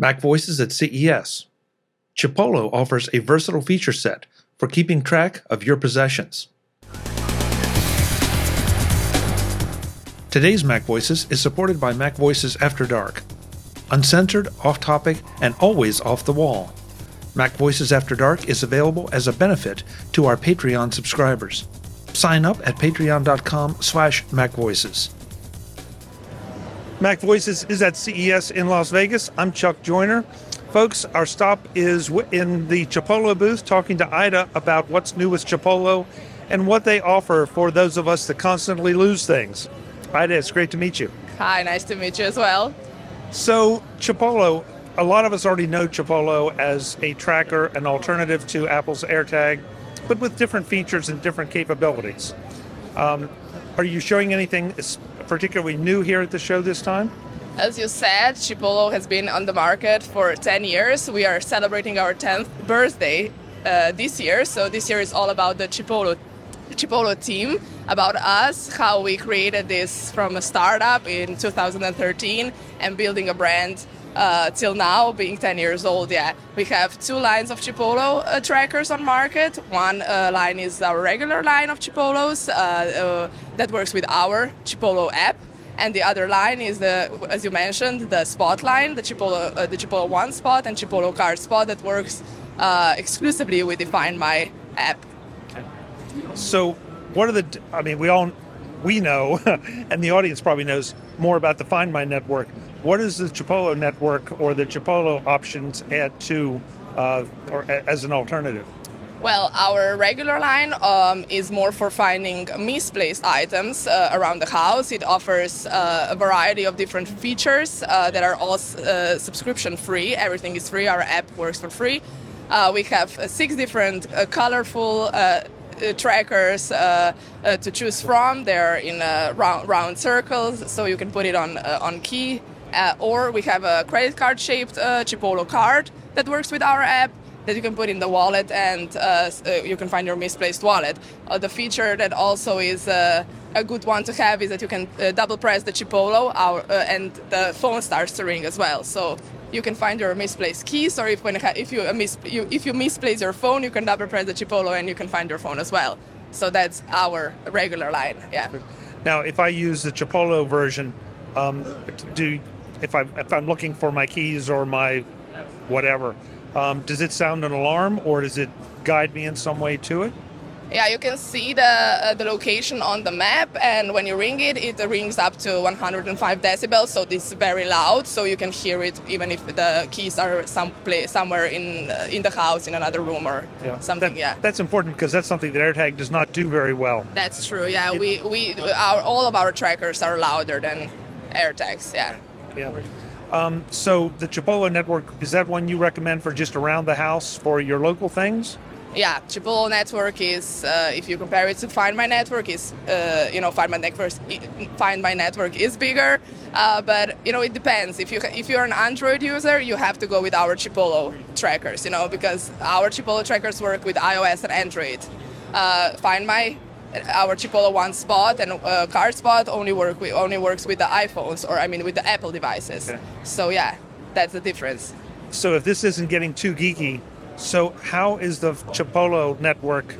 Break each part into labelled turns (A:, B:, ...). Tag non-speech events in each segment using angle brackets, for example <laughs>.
A: Mac Voices at CES. Chipolo offers a versatile feature set for keeping track of your possessions. Today's Mac Voices is supported by Mac Voices After Dark. Uncensored, off topic, and always off the wall. Mac Voices After Dark is available as a benefit to our Patreon subscribers. Sign up at patreon.com slash macvoices. Mac Voices is at CES in Las Vegas. I'm Chuck Joiner. Folks, our stop is in the Chipolo booth talking to Ida about what's new with Chipolo and what they offer for those of us that constantly lose things. Ida, it's great to meet you.
B: Hi, nice to meet you as well.
A: So, Chipolo, a lot of us already know Chipolo as a tracker, an alternative to Apple's AirTag, but with different features and different capabilities. Um, are you showing anything particularly new here at the show this time?
B: As you said, Chipolo has been on the market for 10 years. We are celebrating our 10th birthday uh, this year, so this year is all about the Chipolo Chipolo team about us, how we created this from a startup in 2013 and building a brand uh, till now, being 10 years old. Yeah, we have two lines of Chipolo uh, trackers on market. One uh, line is our regular line of Chipolos uh, uh, that works with our Chipolo app. And the other line is the, as you mentioned, the Spot line, the Chipolo, uh, the Chipolo One Spot and Chipolo Card Spot that works exclusively with the Find My app.
A: So, what are the? I mean, we all we know, <laughs> and the audience probably knows more about the Find My network. What does the Chipolo network or the Chipolo options add to, uh, or as an alternative?
B: Well, our regular line um, is more for finding misplaced items uh, around the house. It offers uh, a variety of different features uh, that are all uh, subscription free. Everything is free. Our app works for free. Uh, we have six different colorful uh, trackers uh, uh, to choose from. They're in round, round circles, so you can put it on on key. or we have a credit card shaped Chipolo card that works with our app that you can put in the wallet and uh, you can find your misplaced wallet. Uh, the feature that also is uh, a good one to have is that you can double press the Chipolo and the phone starts to ring as well. So you can find your misplaced keys, or if when if you, mis- you if you misplace your phone, you can double press the Chipolo and you can find your phone as well. So that's our regular line. Yeah.
A: Now, if I use the Chipolo version, um, do if I if I'm looking for my keys or my whatever, um, does it sound an alarm or does it guide me in some way to it?
B: Yeah, you can see the uh, the location on the map, and when you ring it, it rings up to 105 decibels, so it's very loud. So you can hear it even if the keys are some place, somewhere in uh, in the house, in another room or yeah. something.
A: That,
B: yeah,
A: that's important because that's something that AirTag does not do very well.
B: That's true. Yeah, it, we we our all of our trackers are louder than AirTags. Yeah.
A: Yeah. Um, so the Chipolo network is that one you recommend for just around the house for your local things?
B: Yeah, Chipolo network is, uh, if you compare it to Find My network, is uh, you know Find My network Find My network is bigger, uh, but you know it depends. If you if you're an Android user, you have to go with our Chipolo trackers, you know, because our Chipolo trackers work with iOS and Android. Uh, Find My our Chipolo One Spot and uh, Card Spot only work with, only works with the iPhones or I mean with the Apple devices. Okay. So yeah, that's the difference.
A: So if this isn't getting too geeky, so, how is the Chipolo network?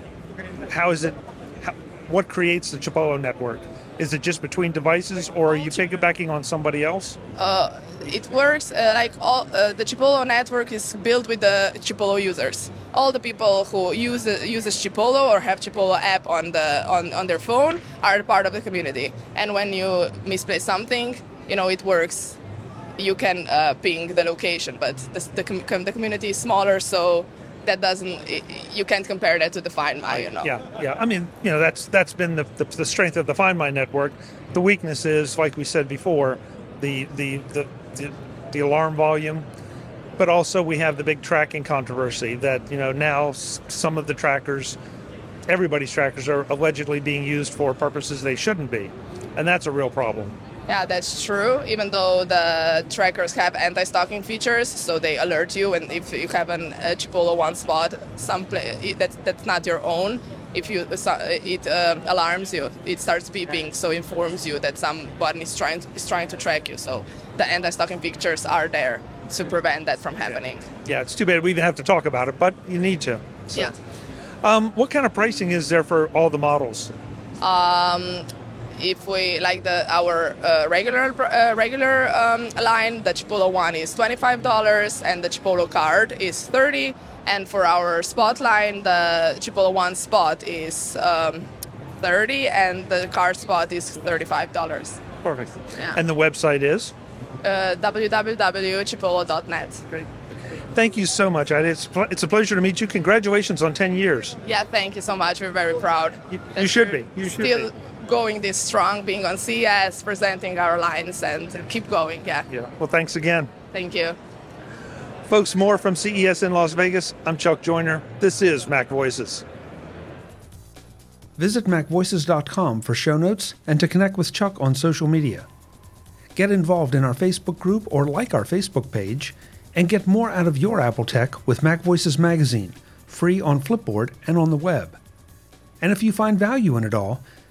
A: How is it? How, what creates the Chipolo network? Is it just between devices, or are you piggybacking on somebody else?
B: Uh, it works uh, like all uh, the Chipolo network is built with the Chipolo users. All the people who use uses Chipolo or have Chipolo app on the on, on their phone are part of the community. And when you misplace something, you know it works you can uh, ping the location, but the, the, com- the, community is smaller, so that doesn't you can't compare that to the Find My. You know.
A: Yeah, yeah. I mean, you know, that's that's been the, the, the strength of the Find My network. The weakness is, like we said before, the the the, the, the alarm volume. But also, we have the big tracking controversy that you know now some of the trackers, everybody's trackers, are allegedly being used for purposes they shouldn't be, and that's a real problem.
B: Yeah, that's true. Even though the trackers have anti-stalking features, so they alert you, and if you have an a Chipolo one spot, some play, that's that's not your own. If you it uh, alarms you, it starts beeping, so informs you that someone is trying is trying to track you. So the anti-stalking features are there. to prevent that from happening.
A: Yeah, it's too bad we even have to talk about it, but you need to. So,
B: Yeah.
A: Um, what kind of pricing is there for all the models?
B: If we like the our uh, regular uh, regular um, line, the Chipolo one is twenty five dollars, and the Chipolo card is thirty. And for our spot line, the Chipolo one spot is um, thirty, and the card spot is thirty five dollars.
A: Perfect.
B: Yeah.
A: And the website is?
B: Uh, www.chipolo.net.
A: Great. Thank you so much. I- It's, it's a pleasure to meet you. Congratulations on 10 years.
B: Yeah, thank you so much. We're very proud.
A: You- you should be. You should
B: still
A: be.
B: Going this strong, being on CES, presenting our lines, and keep going. Yeah.
A: Yeah. Well, thanks again.
B: Thank you.
A: Folks, more from CES in Las Vegas. I'm Chuck Joiner. This is Mac Voices. Visit MacVoices.com for show notes and to connect with Chuck on social media. Get involved in our Facebook group or like our Facebook page and get more out of your Apple tech with Mac Voices magazine, free on Flipboard and on the web. And if you find value in it all,